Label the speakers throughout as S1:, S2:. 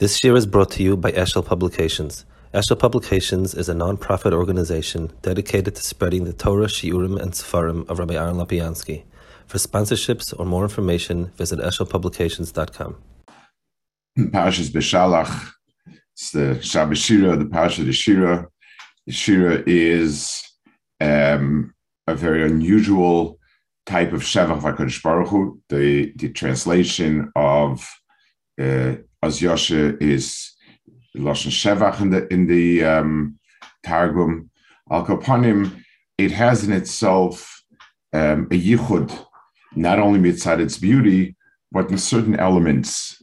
S1: This year is brought to you by Eshel Publications. Eshel Publications is a non-profit organization dedicated to spreading the Torah, Shiurim, and Sefarim of Rabbi Aaron Lopiansky. For sponsorships or more information, visit eshelpublications.com.
S2: Parashas Beshalach, it's the Shabbat Shira, the Parasha of the Shira. The Shira is um, a very unusual type of Shevach HaKadosh Baruch Hu. The, the translation of uh, as Yoshe is Lashon Shevach in the in the um, Targum. Al Kapanim, it has in itself um, a yichud, not only mitzad its beauty, but in certain elements.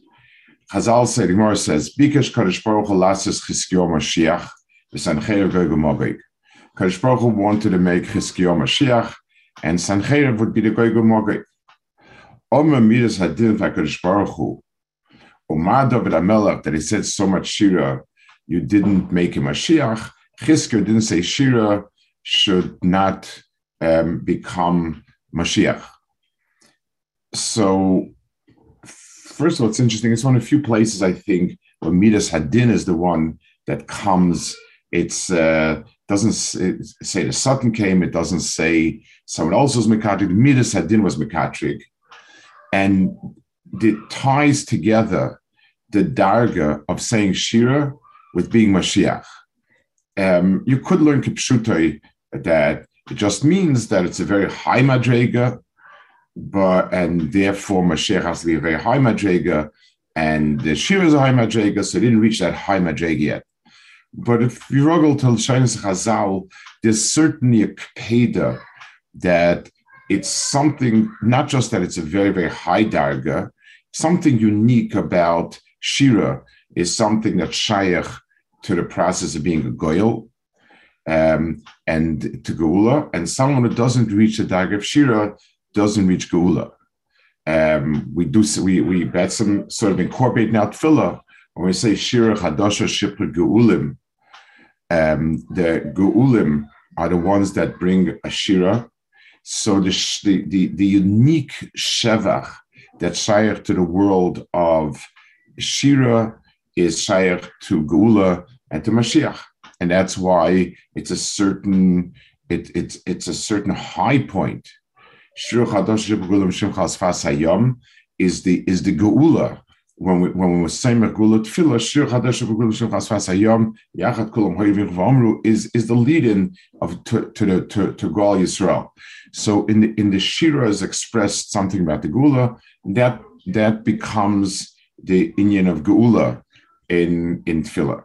S2: Chazal said, Gemara says, "Bikesh Kadosh Baruch Hu lasis Chizkiyo Mashiach v'Sancheir Goygo Kadosh Baruch Hu wanted to make Chizkiyo Mashiach, and Sancheir would be the Goygo Mogeg. Omer Midas Hadin Kadosh Baruch Hu Umar David Amelech, that he said so much Shira, you didn't make him a Shiach. Chizkiah didn't say Shira should not um, become Mashiach. So, first of all, it's interesting. It's one of the few places I think where Midas Hadin is the one that comes. It's uh, doesn't say the Sutton came. It doesn't say someone else was Mekatrik. Midas Hadin was Mekatrik, and it ties together the darga of saying Shira with being Mashiach. Um, you could learn Kipshutai that it just means that it's a very high madrega, but and therefore Mashiach has to be a very high madrega, and the Shira is a high madrega, so it didn't reach that high madrega yet. But if you ruggle to Shainas Chazal, there's certainly a kpeda that it's something, not just that it's a very, very high darga, something unique about Shira is something that's shaykh to the process of being a goyal um, and to Geula, and someone who doesn't reach the Dag of Shira doesn't reach Geula. Um, we do we we bet some sort of incorporate now tefillah when we say Shira Chadasha Shipra Geulim. Um, the Geulim are the ones that bring a Shira. So the the the, the unique shevach that shaykh to the world of Shira is shaykh to Geula and to Mashiach, and that's why it's a certain it, it's it's a certain high point. Shira Hayom is the is the Geula. When we when we were saying Geula Tefillah, Shira Hayom Yachat Kulam Hoyvim V'Amru is is the lead-in of to to the to, to Gal Yisrael. So in the in the Shira is expressed something about the Geula, that that becomes the Inyan of Geula in, in Tefillah.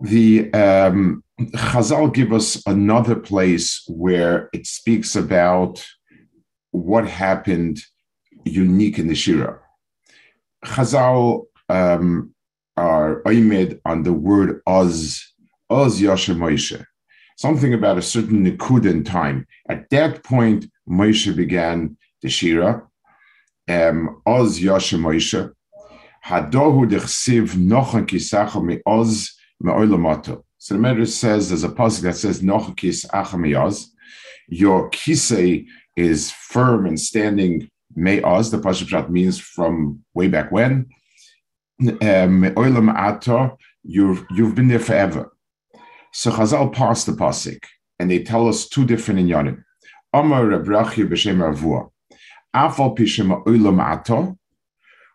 S2: The um, Chazal give us another place where it speaks about what happened unique in the Shira. Chazal um, are aimed on the word Oz, Oz Yasha Moshe, something about a certain Nikud in time. At that point, Moshe began the Shira, Oz Yoshe Moshe, Hadohu Dechsiv Nochen Kisacha Me Oz Me Oilamato. So the Medrash says there's a passage that says Nochen Kisacha Me Oz. Your kisei is firm and standing Me Oz. The Pashat means from way back when. Me Ato, you've you've been there forever. So Chazal passed the pasuk, and they tell us two different inyanim. Amar Rabrachi b'shem Avua. Afal pishim oilam ato,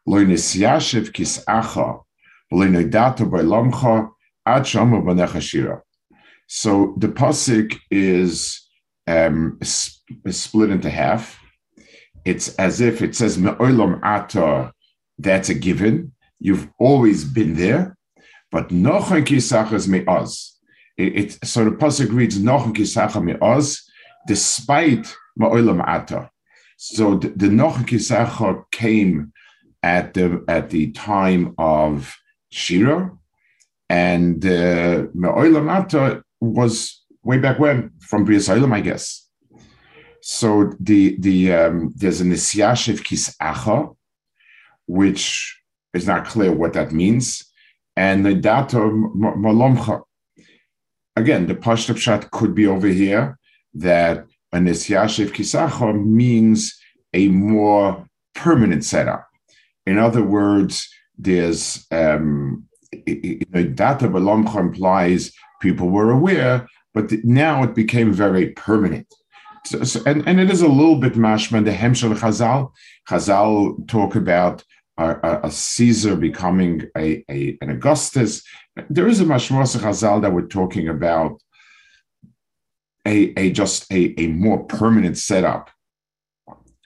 S2: loy nisyashiv kisacha, loy noidato by lamcha, ad shama banecha. So the pasuk is um, split into half. It's as if it says me'olam ata, that's a given. You've always been there, but nochen kisach is me'az. It, it, so the pasuk reads nochen kisach me'az, despite me'olam ata. So the, the Noach came at the at the time of Shira, and uh, Me'olam was way back when from Bria I guess. So the the um, there's a Nisyashiv Kisacha, which is not clear what that means, and the Data Malomcha. Again, the Pashtup shot could be over here that a Nisyashiv Kisacha means a more permanent setup. In other words, there's um, you know, data belamcha implies people were aware, but now it became very permanent. So, so, and, and it is a little bit mashma the Hemshel Chazal. Chazal talk about a, a, Caesar becoming a, a, an Augustus. There is a mashmos Chazal that we're talking about a, a just a, a more permanent setup.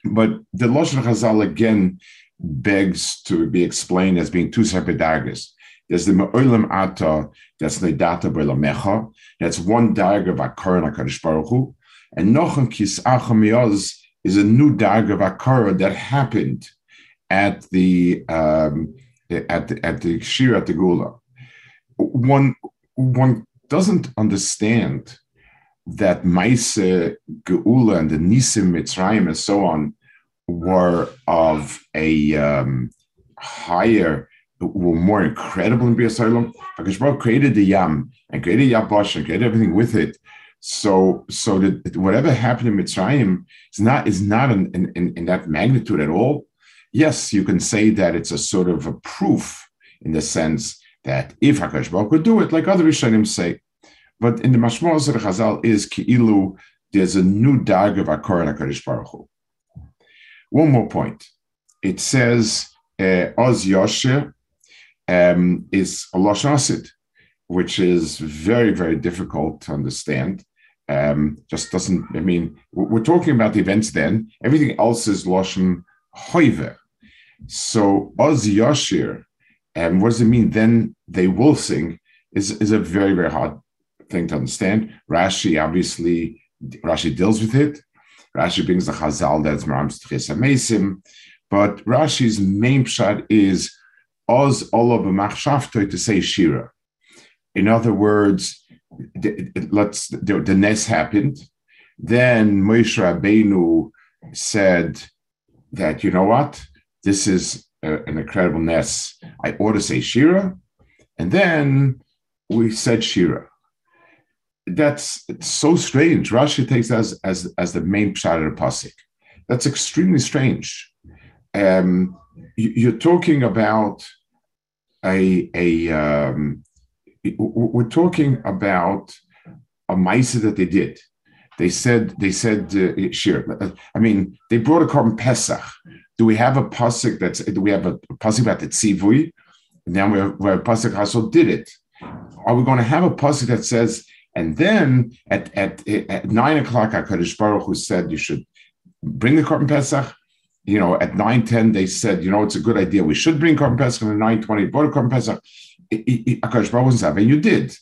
S2: But the Lashon Chazal again begs to be explained as being two separate daggers. There's the Me'olam Ata, that's the Data Mecha, that's one dagger of Akar HaKadosh Baruch Hu, and Nochem Kis Achamiyoz is a new dagger of Akara that happened at the um, at the, at the Shira Tegula. One one doesn't understand that Maise Geula and the Nisim Mitzrayim and so on were of a um, higher, were more incredible in Biasalam. Because Baruch created the Yam and created Yabosh and created everything with it. So, so that whatever happened in Mitzrayim is not is not in, in, in that magnitude at all. Yes, you can say that it's a sort of a proof in the sense that if Hakadosh Baruch could do it, like other Rishonim say, but in the Mashmos of Chazal is Ki'ilu, there's a new dag of Akor HaKadosh Baruch Hu. One more point. It says, uh, Oz Yosher um, is a Lashon Asid, which is very, very difficult to understand. Um, just doesn't, I mean, we're talking about the events then. Everything else is Lashon Hoive. So Oz Yashir, um, what does it mean? Then they will sing is, is a very, very hard thing to understand. Rashi obviously Rashi deals with it. Rashi brings the Chazal that's Maram's Mesim, but Rashi's main shot is Oz Ola b'machshavtoi to say Shira. In other words, let's the, the Nes happened. Then Moshe Rabbeinu said that you know what, this is a, an incredible Nes. I ought to say Shira, and then we said Shira that's so strange. Rashi takes that as as, as the main pshat of the pasuk. That's extremely strange. Um, you're talking about a a um, we're talking about a ma'isa that they did. They said they said uh, sure. I mean, they brought a carbon pesach. Do we have a pasuk that's? Do we have a pasuk about the tzivui? Now we have, we have a pasuk also did it. Are we going to have a pasuk that says and then at, at, at nine o'clock, HaKadosh Baruch Hu said you should bring the Korban Pesach. You know, at 9.10, they said, you know, it's a good idea. We should bring Korban Pesach. And at 9.20, brought a Korban Pesach. HaKadosh Baruch Hu said, and you did.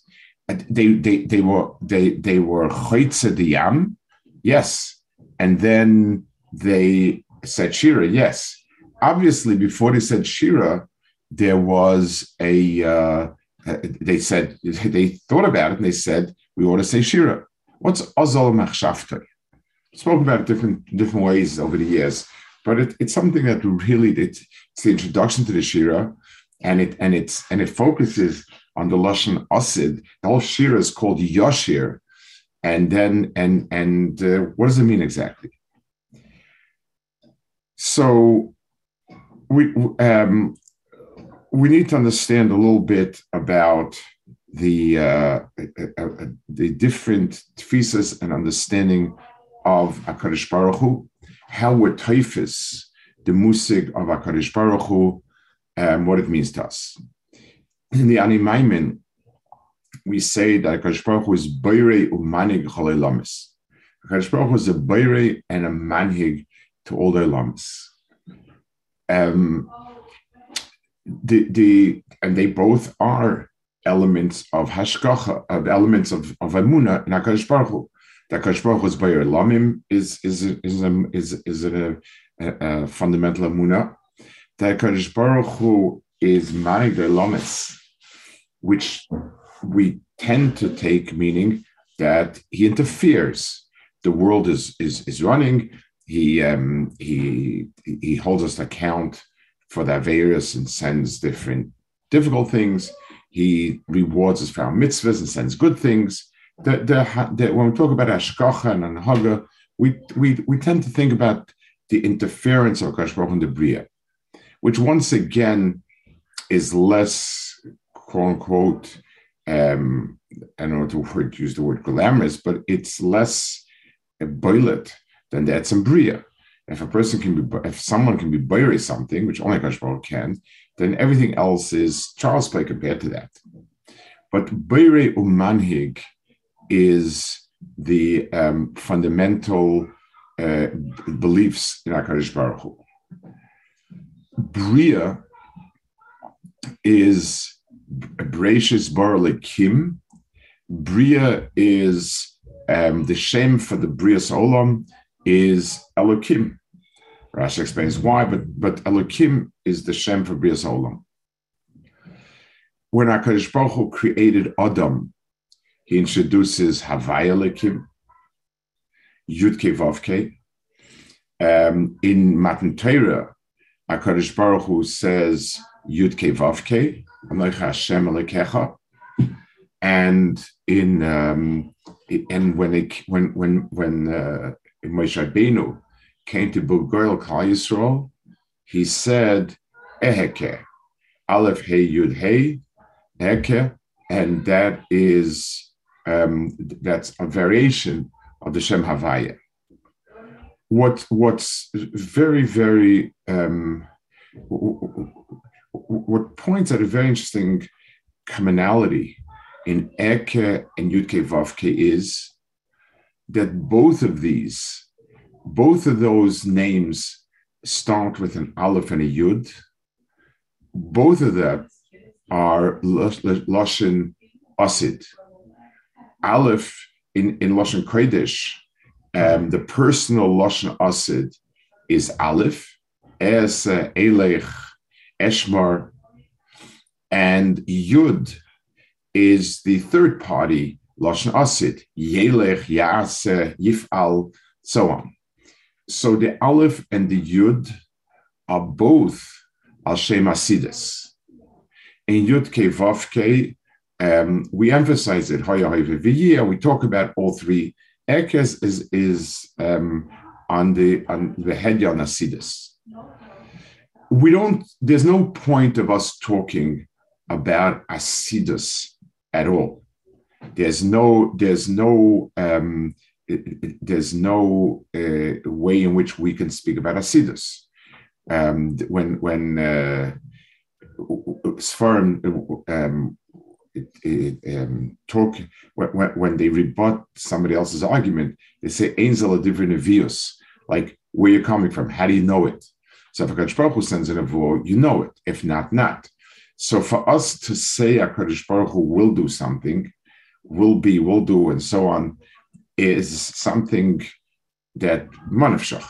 S2: They, they, they were, they, they were Chaytze Diyam. Yes. And then they said Shira. Yes. Obviously, before they said Shira, there was a, uh, they said, they thought about it and they said, we ought to say Shira. What's Azal Machshavta? Spoke about it different different ways over the years, but it, it's something that really it, it's the introduction to the Shira, and it and it's and it focuses on the lashon asid. The whole Shira is called Yashir, and then and and uh, what does it mean exactly? So we um, we need to understand a little bit about the uh, uh, uh, the different thesis and understanding of Hakadosh Baruch Hu, how we're typhus the musig of Hakadosh Baruch Hu, and what it means to us. In the Animaimin, we say that Hakadosh Baruch Hu is Beire umanig chalei lamis. Hakadosh Baruch Hu is a Beire and a manhig to all their lamis. Um, the the and they both are elements of hashgacha, of elements of, of emuna in Hakadosh Baruch Hu. The Hakadosh Baruch Hu's Bayer Lamim is is is a, is is a, a, a fundamental emuna. The Hakadosh Baruch Hu is Manig Lamis, which we tend to take meaning that he interferes. The world is is is running. He um, he he holds us account for the various and sends different difficult things he rewards us for our mitzvahs and sends good things. The, the, the, when we talk about Ashkocha and Anhaga, we, we, we tend to think about the interference of Akash in the Bria, which once again is less quote unquote um, I don't know the word use the word glamorous, but it's less a boilet than the Etzem Bria. If a person can be, if someone can be bury something, which only Kashbar can, then everything else is child's play compared to that. But bury umanhig is the um, fundamental uh, beliefs in Hakadosh Baruch Hu. Bria is Bereshis Bar Kim. Bria is um, the shame for the Bria's Olam is Elokim. Rashi explains why, but but Elokim is the shem for Bria's Olam. When Hakadosh Baruch Hu created Adam, he introduces Havaya Elokim, Yud Vavke. Um, in Matan Torah, Hakadosh Baruch Hu says Yud Vavke, and in um, and when it when when when uh, Moshe Rabbeinu came to Bugol Klal Yisrael, he said Eheke, Aleph Hey Yud Hey, Eheke, and that is um, that's a variation of the Shem Havaya. What what's very very um, what points at a very interesting commonality in Eke and Yudke Vavke is that both of these, both of those names start with an Aleph and a Yud. Both of them are Lashon Asid. Aleph in, in Lashon Kodesh, um, the personal Lashon Asid is Aleph, Es Elech Eshmar, and Yud is the third party, Lashon Asid, Yelech, Yase, Yifal, so on. So the Aleph and the Yud are both Al Shem Asidis. In Yud Ke Vav Ke, um, we emphasize it, Hoya Hoya we talk about all three. Ekes is, is um, on the on the Hedyan Asidis we don't, there's no point of us talking about Asidus at all. There's no, there's no, um, there's no uh, way in which we can speak about acidus. Um, when when uh, Sfarim um, um, talk when, when they rebut somebody else's argument, they say "Ainzel different views, like where you're coming from. How do you know it? So if HaKadosh Baruch Hu sends in a you know it. If not, not. So for us to say HaKadosh Baruch Hu will do something, will be, will do, and so on, is something that manavshach.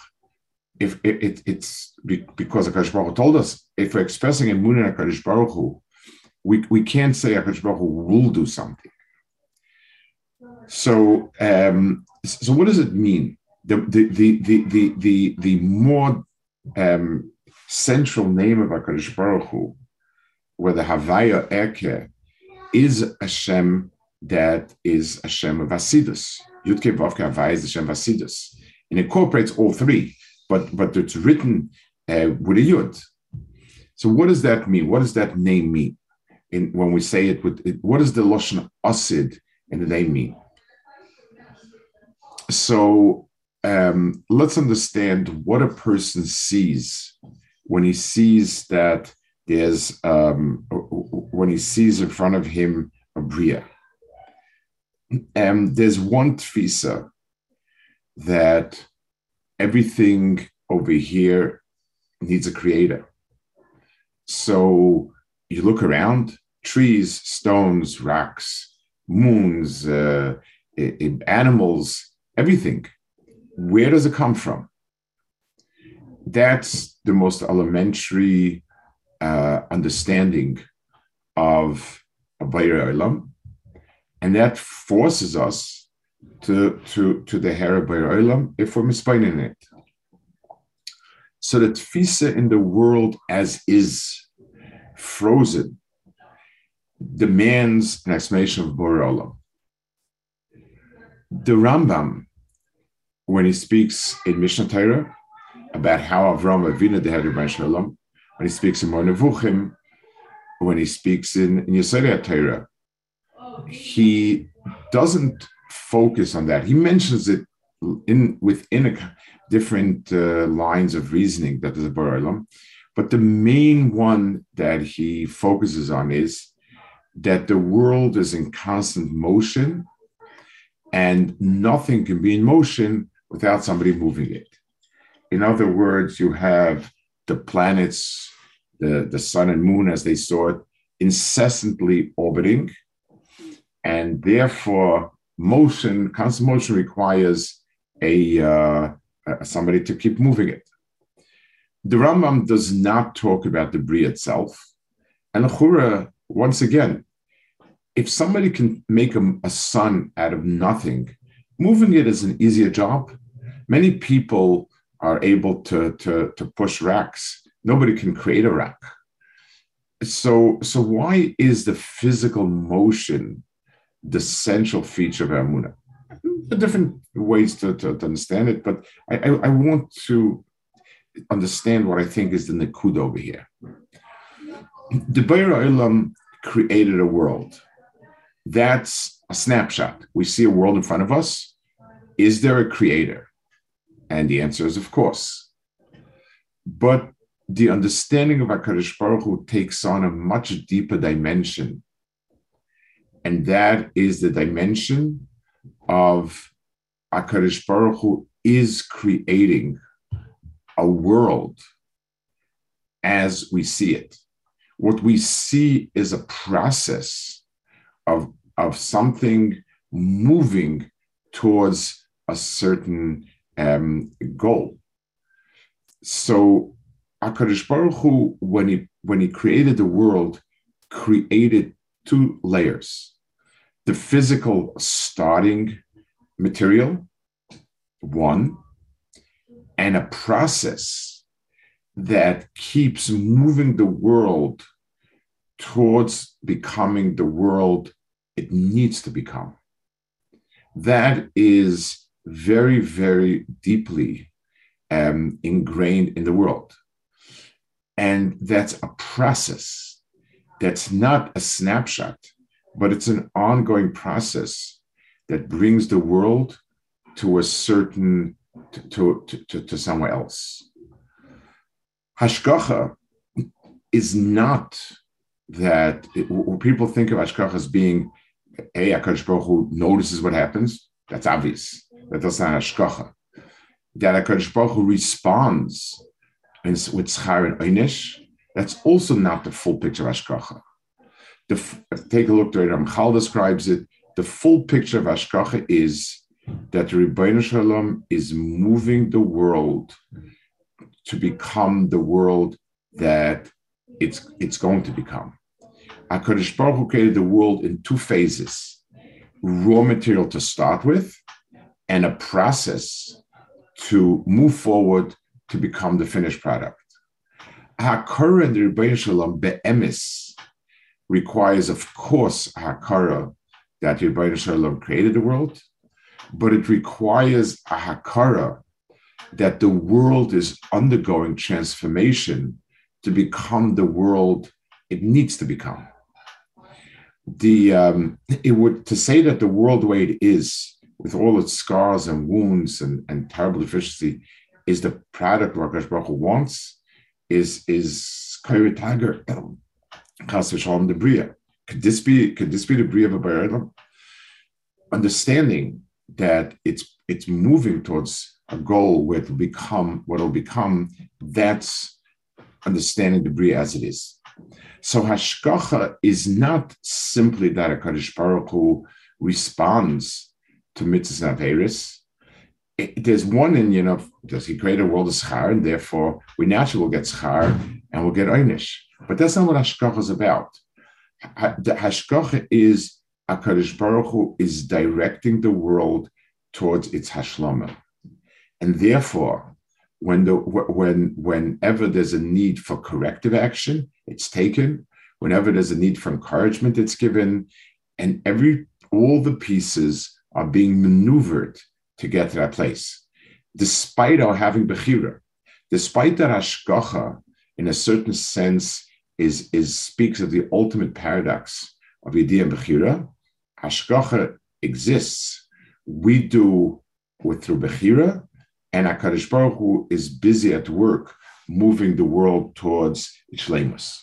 S2: If it, it, it's because HaKadosh Baruch told us, if we're expressing a moon in HaKadosh Baruch Hu, we, we can't say HaKadosh Baruch Hu will do something. So, um, so what does it mean? The, the, the, the, the, the, the more um, central name of HaKadosh Baruch Hu, where the Havaya Eke is Hashem that is Hashem of Asidus. Yudke Vavke Havaya is Hashem of Asidus. It incorporates all three, but, but it's written uh, with a Yud. So what does that mean? What does that name mean? In, when we say it with it, what does the Lashon Asid in the name mean? So um, let's understand what a person sees when he sees that there's um, when he sees in front of him a bria. Um, there's one tfisa that everything over here needs a creator. So you look around, trees, stones, rocks, moons, uh, animals, everything where does it come from? That's the most elementary uh, understanding of a Bayra Olam. And that forces us to, to, to the Hera Olam if we're misspaining it. So the tfisa in the world as is, frozen, demands an explanation of Olam. The Rambam when he speaks in Mishnah Torah about how Avram Avinu the head when he speaks in Monevuchim, when he speaks in, in Yesodei Torah, he doesn't focus on that. He mentions it in within a different uh, lines of reasoning that is a Baralam. But the main one that he focuses on is that the world is in constant motion and nothing can be in motion without somebody moving it. In other words, you have the planets, the, the sun and moon as they saw it, incessantly orbiting. And therefore, motion, constant motion requires a uh, somebody to keep moving it. The Rambam does not talk about the Bria itself. And Chura, once again, if somebody can make a, a sun out of nothing, moving it is an easier job. Many people are able to, to, to push racks. Nobody can create a rack. So, so why is the physical motion the central feature of Amunah? different ways to, to, to, understand it, but I, I, want to understand what I think is the Nakud over here. The Beir Olam created a world. That's a snapshot. We see a world in front of us. Is there a creator? And the answer is, of course. But the understanding of HaKadosh Baruch Hu takes on a much deeper dimension. And that is the dimension of Akarish Baruch Hu is creating a world as we see it. What we see is a process of, of something moving towards a certain um, goal. So Akarish Baruch Hu, when he when he created the world, created two layers the physical starting material, one, and a process that keeps moving the world towards becoming the world it needs to become. That is very, very deeply um, ingrained in the world. And that's a process. That's not a snapshot but it's an ongoing process that brings the world to a certain to, to, to, to somewhere else. Hashgacha is not that it, people think of Hashgacha as being, hey, Akash Baruch Hu notices what happens. That's obvious. That does not Hashgacha. That Akash Baruch Hu responds with schar and einish. That's also not the full picture of Hashgacha the, take a look the way Ramchal describes it. The full picture of Ashkacha is that Rebbeinu Shalom is moving the world to become the world that it's it's going to become. Hakadosh Baruch Hu created the world in two phases: raw material to start with, and a process to move forward to become the finished product. Rebbeinu Shalom be'emis requires, of course, a hakara that Yirbayim Shalom created the world, but it requires a hakara that the world is undergoing transformation to become the world it needs to become. The um, it would to say that the world way it is, with all its scars and wounds and, and terrible deficiency, is the product what Baruch wants, is is Tiger Chas v'shalom. Could this be? Could this be the bria of a Baradam? Understanding that it's it's moving towards a goal where it'll become what it'll become. That's understanding the bria as it is. So hashgacha is not simply that a Kaddish Baruch Hu responds to mitzvahs averis. There's one in, you know, does he create a world of schar, and therefore we naturally will get schar and we'll get einish. But that's not what Hashgacha is about. The Hashgacha is HaKadosh Baruch Hu is directing the world towards its Hashlama. And therefore, when the, when, whenever there's a need for corrective action, it's taken. Whenever there's a need for encouragement, it's given. And every all the pieces are being maneuvered to get to that place. Despite our having Bechira, despite that Hashgacha, in a certain sense, is, is speaks of the ultimate paradox of Yediyah and Bechira. Hashgacha exists. We do with through Bechira, and HaKadosh Baruch Hu is busy at work moving the world towards Ishlemus.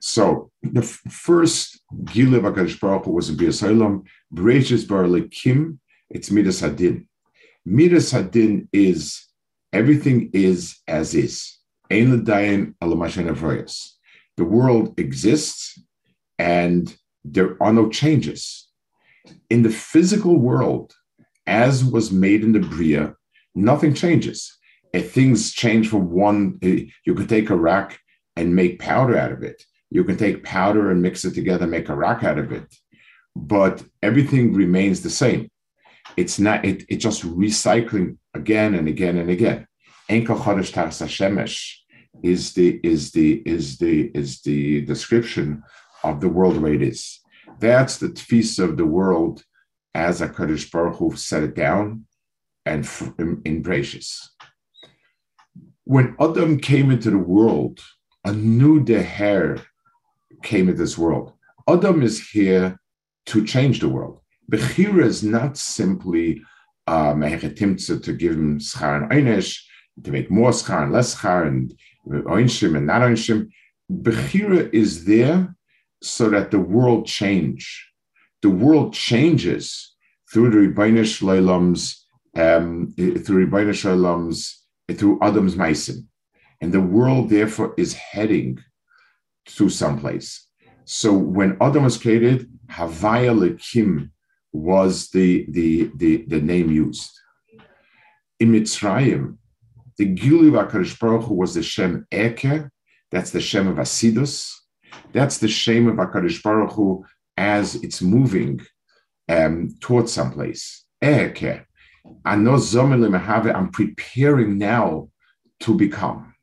S2: So the f- first Gila HaKadosh Baruch Hu was in Bia Olam, Bar Lekim, it's Midas Hadin. Midas Hadin is everything is as is. The world exists and there are no changes. In the physical world, as was made in the Bria, nothing changes. If things change from one, eh, you could take a rock and make powder out of it. You can take powder and mix it together, make a rock out of it. But everything remains the same. It's not, it, it's just recycling again and again and again. Enkel Chodesh Shemesh is the is the is the is the description of the world the way it is. That's the tfisa of the world as a Kaddish Baruch Hu set it down and in, gracious. When Adam came into the world, a new deher came into this world. Adam is here to change the world. Bechira is not simply um, to give him schar and einish, to make more schar and less schar, and oinshim and not oinshim. Bechira is there so that the world change. The world changes through the Rebbeinu Shloim's, um, through Rebbeinu Shloim's, through Adam's Meisim. And the world, therefore, is heading to someplace. So when Adam was created, Havaya Lekim was the, the, the, the name used. In Mitzrayim, the Gilu HaKadosh Baruch Hu was the Shem Eke, that's the Shem of Asidus, that's the Shem of HaKadosh Baruch Hu as it's moving um, towards someplace. Eke. I'm preparing now to become.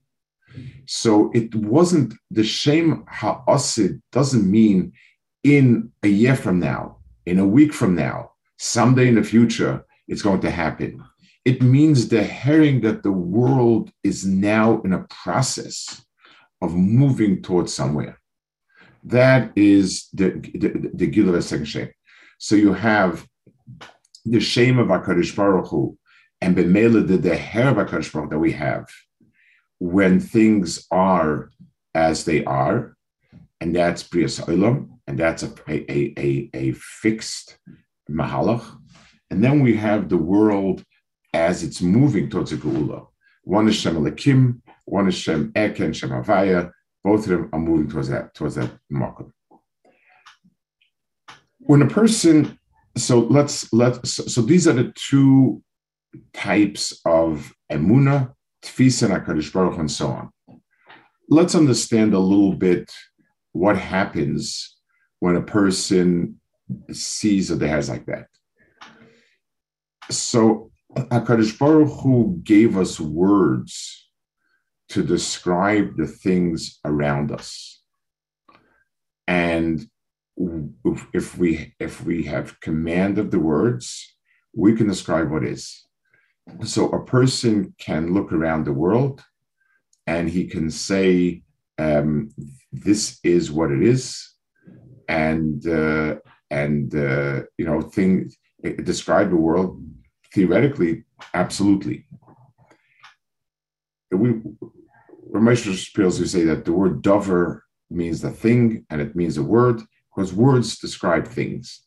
S2: So it wasn't the shame ha'asid doesn't mean in a year from now, in a week from now, someday in the future, it's going to happen. It means the herring that the world is now in a process of moving towards somewhere. That is the the, the Gila second shame. So you have the shame of Hakadosh Baruch Hu, and b'meila the the hair of Hakadosh Baruch that we have when things are as they are, and that's Brias Olam, and that's a, a, a, a fixed mahalach. And then we have the world as it's moving towards a geula. One is Shem Elakim, one is Shem Ek and Shem Havaya. Both of them are moving towards that towards that market. When a person, so let's let so, so these are the two types of emuna, tfisa, and Baruch, and so on. Let's understand a little bit what happens when a person sees that has like that. So HaKadosh Baruch Hu gave us words to describe the things around us. And if we if we have command of the words, we can describe what is. So a person can look around the world and he can say, um, this is what it is. And uh, and uh, you know, thing describe the world theoretically, absolutely. We Ramesh who say that the word dover means the thing and it means a word because words describe things.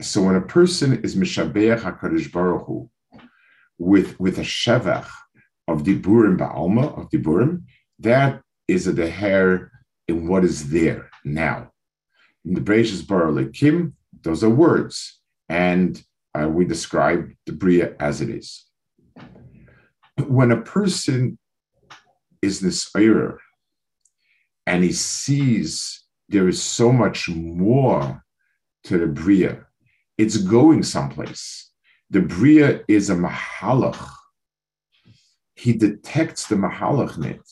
S2: So when a person is mishabeach Hakadosh Baruch Hu with with a shevach of diburim ba'alma of diburim, that is a deher in what is there now. In the Breishis Bar Kim, those are words, and uh, we describe the Bria as it is. When a person is this error and he sees there is so much more to the Bria, it's going someplace. The Bria is a Mahalach. He detects the Mahalach in it.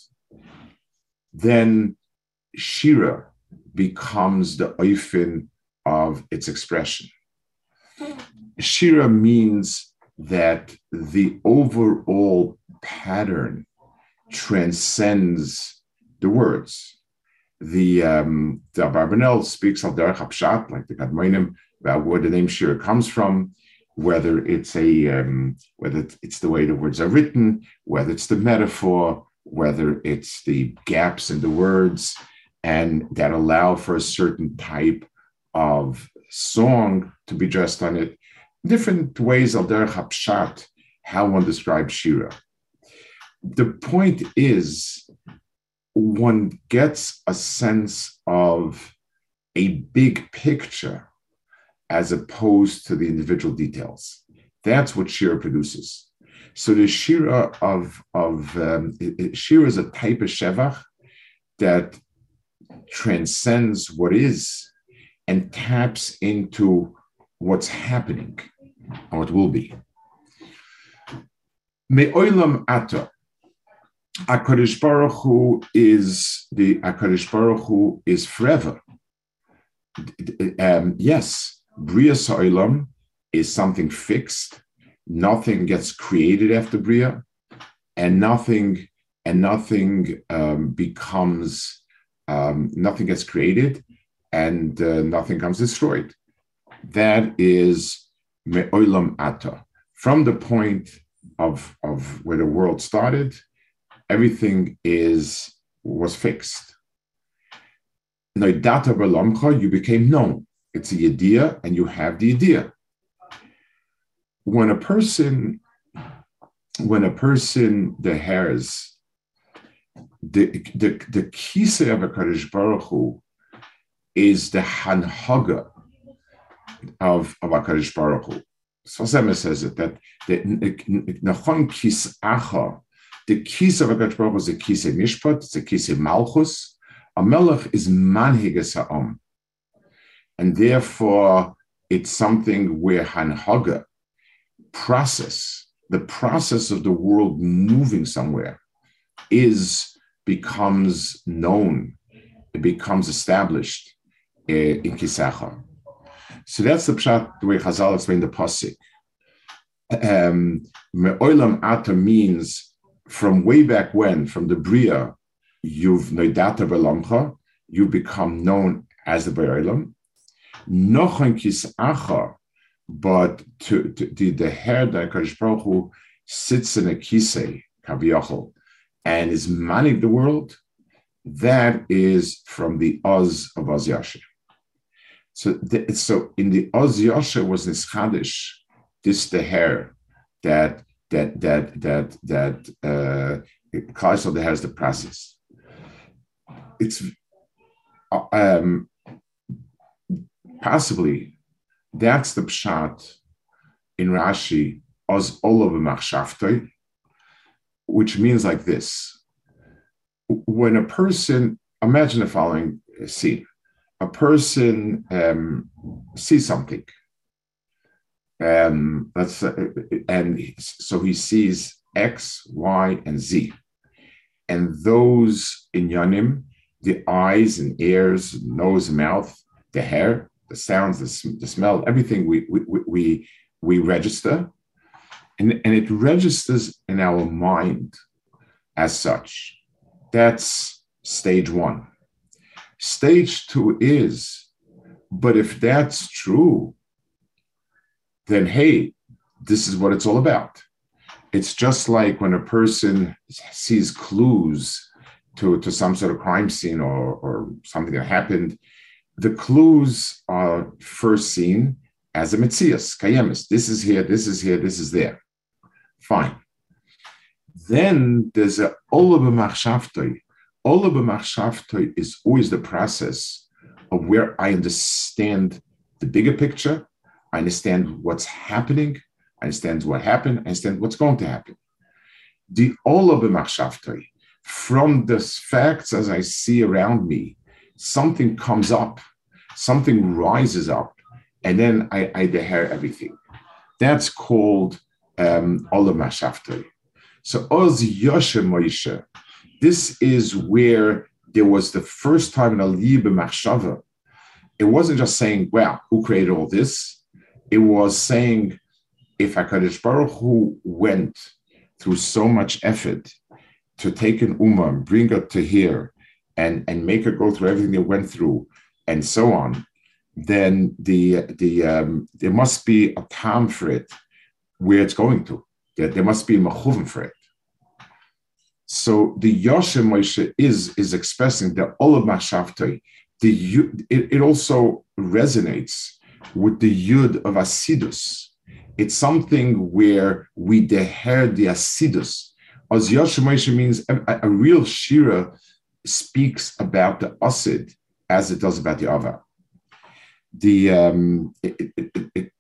S2: Then Shira becomes the oifin of its expression. Shira means that the overall pattern transcends the words. the um, the Abarbanel speaks al derech hapshat, like the Kadmoinim, about where the name Shira comes from, whether it's a um, whether it's the way the words are written, whether it's the metaphor, whether it's the gaps in the words, and that allow for a certain type of song to be dressed on it. Different ways al derech hapshat, how one describes Shira. The point is one gets a sense of a big picture as opposed to the individual details. That's what Shira produces. So the Shira of, of um, Shira is a type of Shevach that transcends what is and taps into what's happening or what will be. Me'olam ata, Akadosh Baruch Hu is the Akadosh Baruch Hu is forever. Um, yes, Bria Sa'ilam is something fixed. Nothing gets created after Bria, and nothing and nothing um, becomes um, nothing gets created, and uh, nothing comes destroyed. That is me'olam ata. From the point of, of where the world started everything is was fixed. Noidata Balamcha, you became known. It's the idea, and you have the idea. When a person, when a person has the the the kisa of a Kaddish Baruch Hu is the hanhaga of of a Kaddish Baruch Hu. Sfasema says it that the nachon kisacha the kisa of HaKadosh Baruch is a kisa mishpat, it's a kisa malchus. A melech is manhigas ha'om. And therefore, it's something where hanhaga, process, the process of the world moving somewhere, is becomes known, it becomes established uh, in Kisacha. So that's the pshat, the way Chazal explained the pasuk. Um, Me'olam ata means from way back when, from the Bria, you've Noidata Velamcha, you become known as the Ba'ilam. Nochen Kisacha, but to, to, the, the hair that Kadosh Baruch Hu sits in a kisei, Kaviyachol, and is manning the world, that is from the Oz of Oz. So, the, so in the Oz Yasha was this Chadish, this the hair that that that that that uh, Kaiser has the process. It's um, possibly that's the pshat in Rashi as olav machshavtoi, which means like this: when a person imagine the following scene, a person um, sees something um, let's uh, and so he sees X, Y, and Z, and those in Yanim, the eyes and ears, nose, mouth, the hair, the sounds, the, the smell, everything we we we we register, and and it registers in our mind as such. That's stage one. Stage two is, but if that's true, then hey, this is what it's all about. It's just like when a person sees clues to, to some sort of crime scene or, or something that happened, the clues are first seen as a mitzias, kayemis. This is here, this is here, this is there. Fine. Then there's a ola b'machshavtoi. Ola b'machshavtoi is always the process of where I understand the bigger picture I understand what's happening. I understand what happened. I understand what's going to happen. The ola b'machshavtoi, from the facts as I see around me, something comes up, something rises up, and then I, I deher everything. That's called um, ola machshavtoi. So oz yoshe Moshe, this is where there was the first time in aliyah b'machshava. It wasn't just saying, "Well, who created all this?" it was saying if HaKadosh Baruch Hu went through so much effort to take an Ummah and bring it to here and and make her go through everything they went through and so on, then the the um, there must be a time for it where it's going to. There, there must be a machuvim for it. So the Yoshe Moshe is is expressing the Olav Machshavtoi. The it, it also resonates with the Yud of Asidus. It's something where we deher the Asidus. As Yoshe Moshe means a, a, real Shira speaks about the Asid as it does about the Ava. The um, it, it,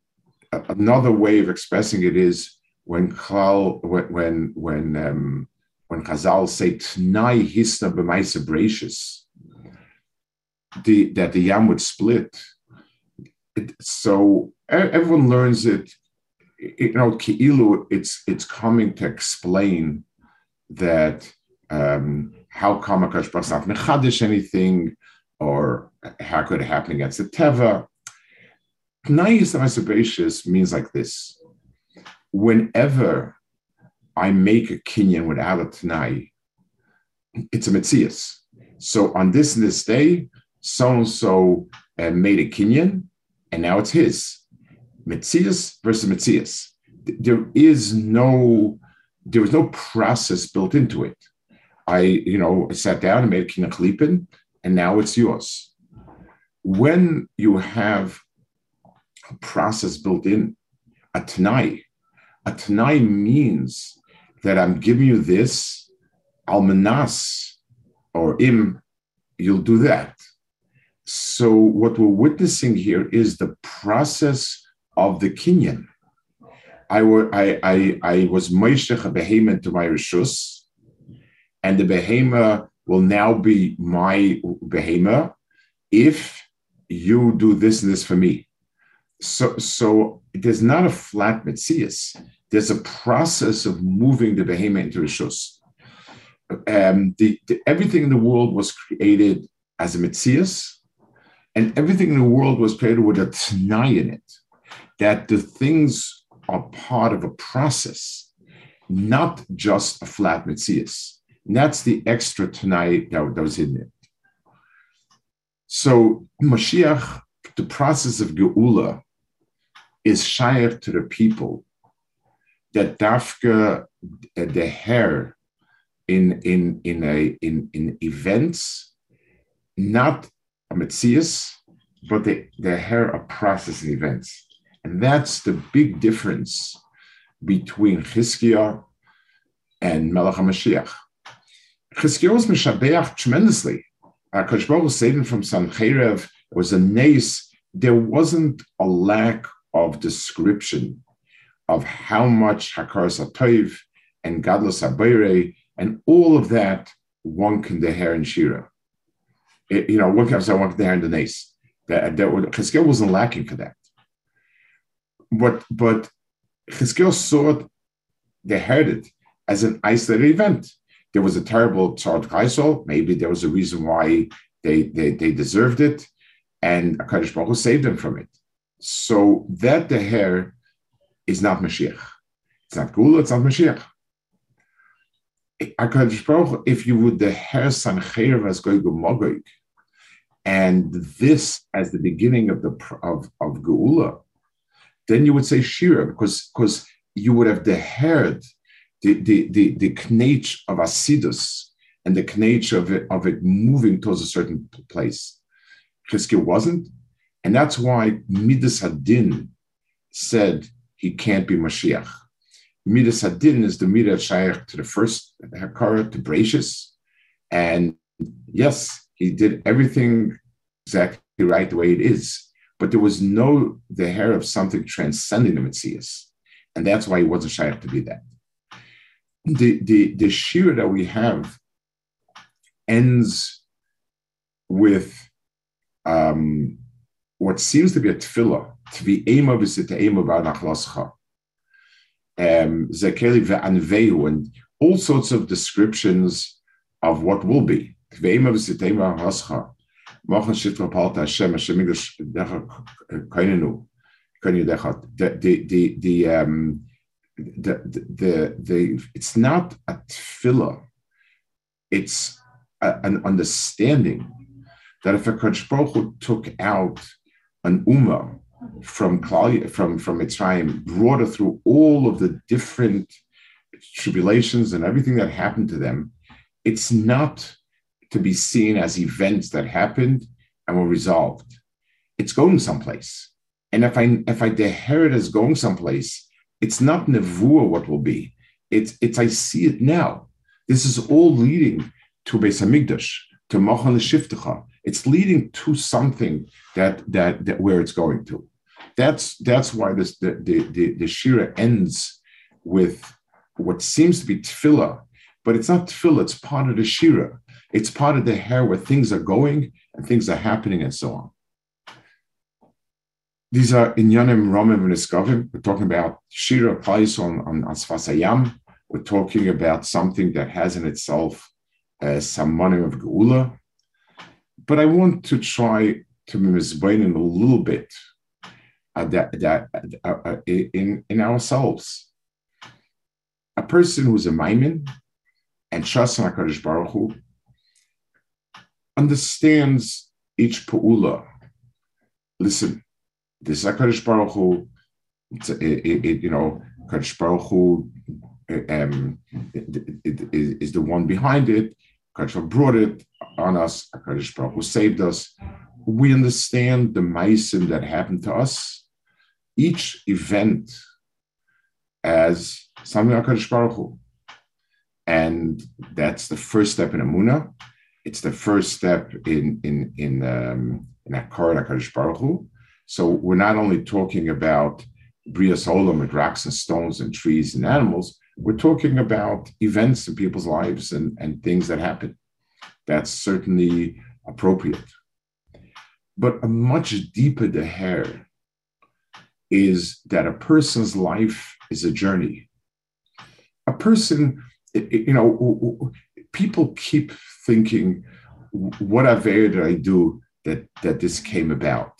S2: another way of expressing it is when Chal, when when when, um, when Chazal say Tnai Hisna b'Maisa Brachus, the that the yam would split. It, so everyone learns it. You know, Ki'ilu, it's it's coming to explain that um, how come Akash not mechadish anything, or how could it happen against the teva? Tnai hisna Yisrael means like this: whenever I make a kinyan without a tnai, it's a mitzias. So on this and this day, so and so made a kinyan, and now it's his. Mitzias versus mitzias. There is no there was no process built into it. I, you know, sat down and made a kinyan and now it's yours. When you have a process built in, a tanai, a tanai means that I'm giving you this, almanas, or im, you'll do that. So what we're witnessing here is the process of the kinyan. I, were, I, I, I was moishech a behemoth to my rishus, and the behemoth will now be my behemoth if you do this and this for me. So, so there's not a flat mitzias. There's a process of moving the behemoth into rishus. Um, the, the, everything in the world was created as a mitzias, and everything in the world was created with a t'nai in it. That the things are part of a process, not just a flat mitzias. And that's the extra tonight that, that was in it. So Mashiach, the process of Geula, is shaykh to the people that dafka the hair in in in a in in events, not a mitzias, but the the hair of processing events. And that's the big difference between Chizkiah and Melech HaMashiach. Chizkiah was Meshabeach tremendously. Uh, Kosh Baruch saving from Sancherev was a nace. There wasn't a lack of description of how much Hakaras Atoiv and Gadlos Abayre and all of that one can deher in Shira. It, you know, one can say one can deher in the nace. That, that Chizkiah wasn't lacking for that but but Chizkiel saw it, they heard it as an isolated event. There was a terrible Tzad Kaisel. Maybe there was a reason why they, they, they deserved it, and Akadosh Baruch saved them from it. So that the hair is not Mashiach. It's not Geula, it's not Mashiach. If you would the hair Sancheir Goygu and this as the beginning of the of, of Geula, then you would say Shira, because because you would have the heard the the the, the knach of Asidus and the knach of it of it moving towards a certain place. Chizkiah wasn't, and that's why Midas Hadin said he can't be Mashiach. Midas Hadin is the Midas Shaykh to the first Hakara to Brachus, and yes, he did everything exactly right the way it is but there was no the hair of something transcending the Metzias. And that's why he wasn't shy to be that. The, the, the shir that we have ends with um, what seems to be a tefillah, to be ema v'sita'ema ba'nachlascha, um, zekeli ve'anveu, and all sorts of descriptions of what will be. Ve'ema v'sita'ema ba'nachlascha machen shit report Hashem Hashem English kainenu kainu dechat. The the the um the the the it's not a tefillah. It's a, an understanding that if a Baruch took out an Ummah from from from Mitzrayim, brought her through all of the different tribulations and everything that happened to them, it's not to be seen as events that happened and were resolved. It's going someplace. And if I if I deher it as going someplace, it's not nevuah what will be. It's it's I see it now. This is all leading to Beis Hamikdash, to Mochan Shiftecha. It's leading to something that, that that where it's going to. That's that's why this the the, the, the Shira ends with what seems to be tefillah, but it's not tefillah, it's part of the Shira. It's part of the hair where things are going and things are happening and so on. These are Inyanim Romim and Iskavim. We're talking about Shira applies on, on Asfasayam. We're talking about something that has in itself uh, some money of Geula. But I want to try to misbrain in a little bit uh, that, that, uh, uh, in, in ourselves. A person who's a Maimin and trusts in HaKadosh Baruch Hu understands each Pa'ula. Listen, this HaKadosh Baruch Hu, it, it, it, you know, HaKadosh Baruch Hu um, is the one behind it. HaKadosh brought it on us. HaKadosh Baruch Hu saved us. We understand the meisim that happened to us. Each event as something HaKadosh Baruch Hu. And that's the first step in Amunah. It's the first step in in in um, in Akkar HaKadosh Baruch Hu. So we're not only talking about Bria Olam with rocks and stones and trees and animals, we're talking about events in people's lives and, and things that happen. That's certainly appropriate. But a much deeper the hair is that a person's life is a journey. A person, you know, people keep thinking, what Avera did I do that, that this came about?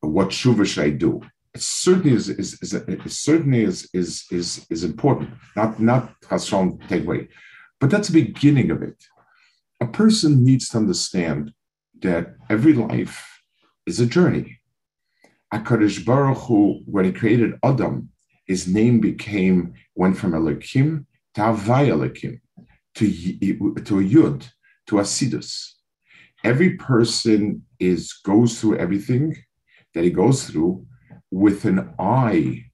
S2: what tshuva should I do? It certainly is, is, is, it certainly is, is, is, is important, not, not Hashem take away. But that's the beginning of it. A person needs to understand that every life is a journey. HaKadosh Baruch Hu, when he created Adam, his name became, went from Elohim to Havai Elohim, to, to Yud, to Asidus. Every person is goes through everything that he goes through with an eye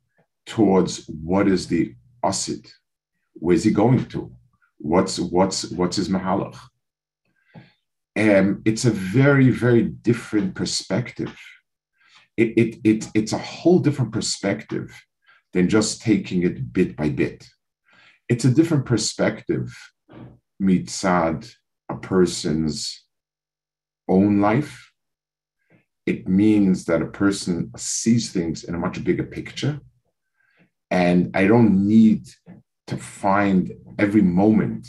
S2: towards what is the asid, where's he going to, what's what's what's his mahalach. And it's a very very different perspective. It, it, it, it's a whole different perspective than just taking it bit by bit. It's a different perspective, mitzad, a person's own life, it means that a person sees things in a much bigger picture. And I don't need to find every moment,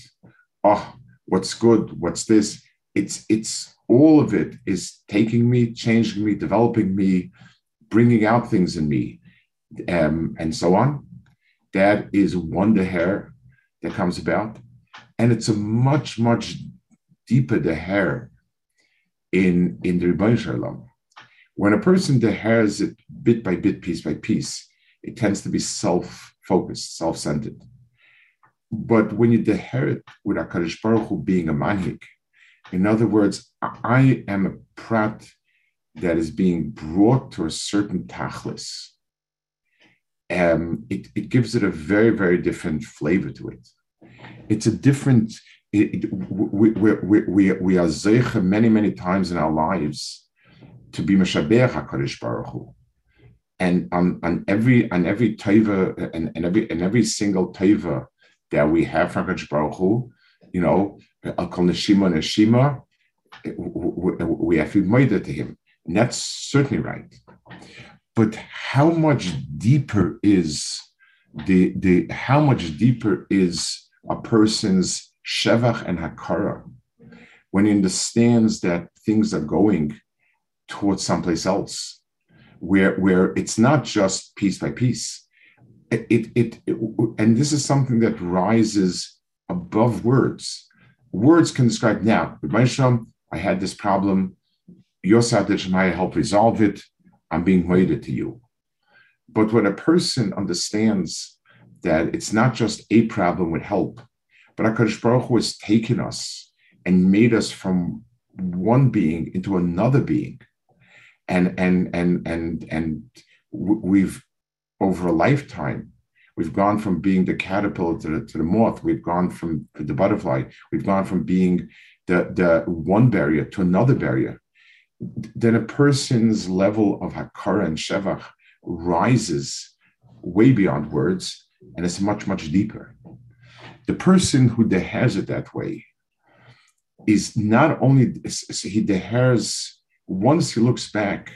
S2: oh, what's good, what's this. It's it's all of it is taking me, changing me, developing me, bringing out things in me, um, and so on. That is wonder hair that comes about, and it's a much much deeper the hair in in the Rebbeinu Shalom. When a person has it bit by bit, piece by piece, it tends to be self-focused, self-centered. But when you deher it with HaKadosh Baruch Hu being a manhik, in other words, I am a prat that is being brought to a certain tachlis. Um, it, it gives it a very, very different flavor to it. It's a different, it, it, we, we, we, we are zeicha many, many times in our lives to be Meshaber HaKadosh Baruch Hu. And on, on every on every taiva and, and every and every single taiva that we have from HaKadosh Baruch Hu, you know, Al Kol Neshima Neshima, we have to to him. And that's certainly right. But how much deeper is the the how much deeper is a person's shevach and hakara when he understands that things are going towards someplace else where where it's not just piece by piece it, it, it, it and this is something that rises above words words can describe now. I had this problem. Your Sadishmaya help resolve it. I'm being waited to you. But when a person understands that it's not just a problem with help, but HaKadosh Baruch Hu has taken us and made us from one being into another being. And and and and and we've over a lifetime We've gone from being the caterpillar to the, to the moth. We've gone from the butterfly. We've gone from being the, the one barrier to another barrier. Then a person's level of hakara and shevach rises way beyond words and it's much, much deeper. The person who dehers it that way is not only, he dehers, once he looks back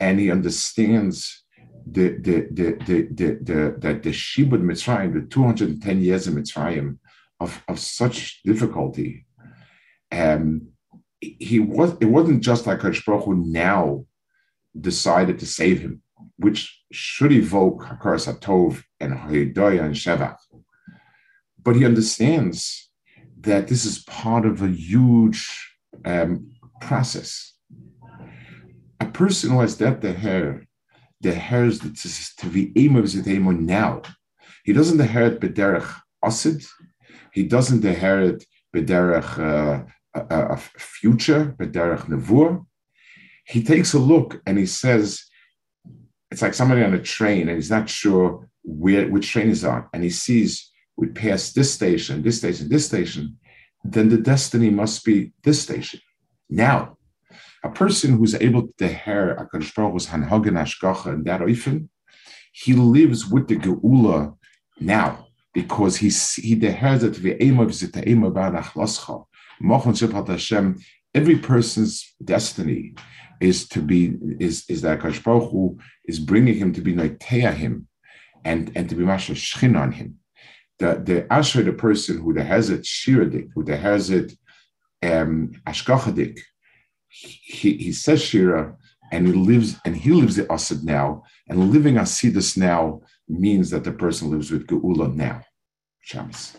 S2: and he understands the the the the the the, the, the Shibud Mitzrayim, the 210 years of Mitzrayim, of, of such difficulty, um, he was it wasn't just like Hakadosh Baruch Hu now decided to save him, which should evoke Hakaras Hatov and Hayidoya and Sheva. But he understands that this is part of a huge um, process. A person who has that the hair the hairs to be now. He doesn't inherit bederech asid. He doesn't inherit bederech uh, a future bederech nevur. He takes a look and he says, it's like somebody on a train and he's not sure where which train is on, and he sees we pass this station, this station, this station. Then the destiny must be this station now a person who's able to hear HaKadosh Baruch Hu's Hanhagen Ashgacha and that Oifen, he lives with the Geula now because he he dehears it v'ema v'zita'ema v'anachlascha. Mochon Shabbat Hashem, every person's destiny is to be, is, is that HaKadosh Baruch Hu is bringing him to be Noitea him and, and to be Masha Shchin on him. The, the Asher, the person who the has it Shiradik, who the has it um, Ashgachadik, he, he says Shira and he lives and he lives the Asid now, and living Asidus now means that the person lives with Geula now. Shabbos.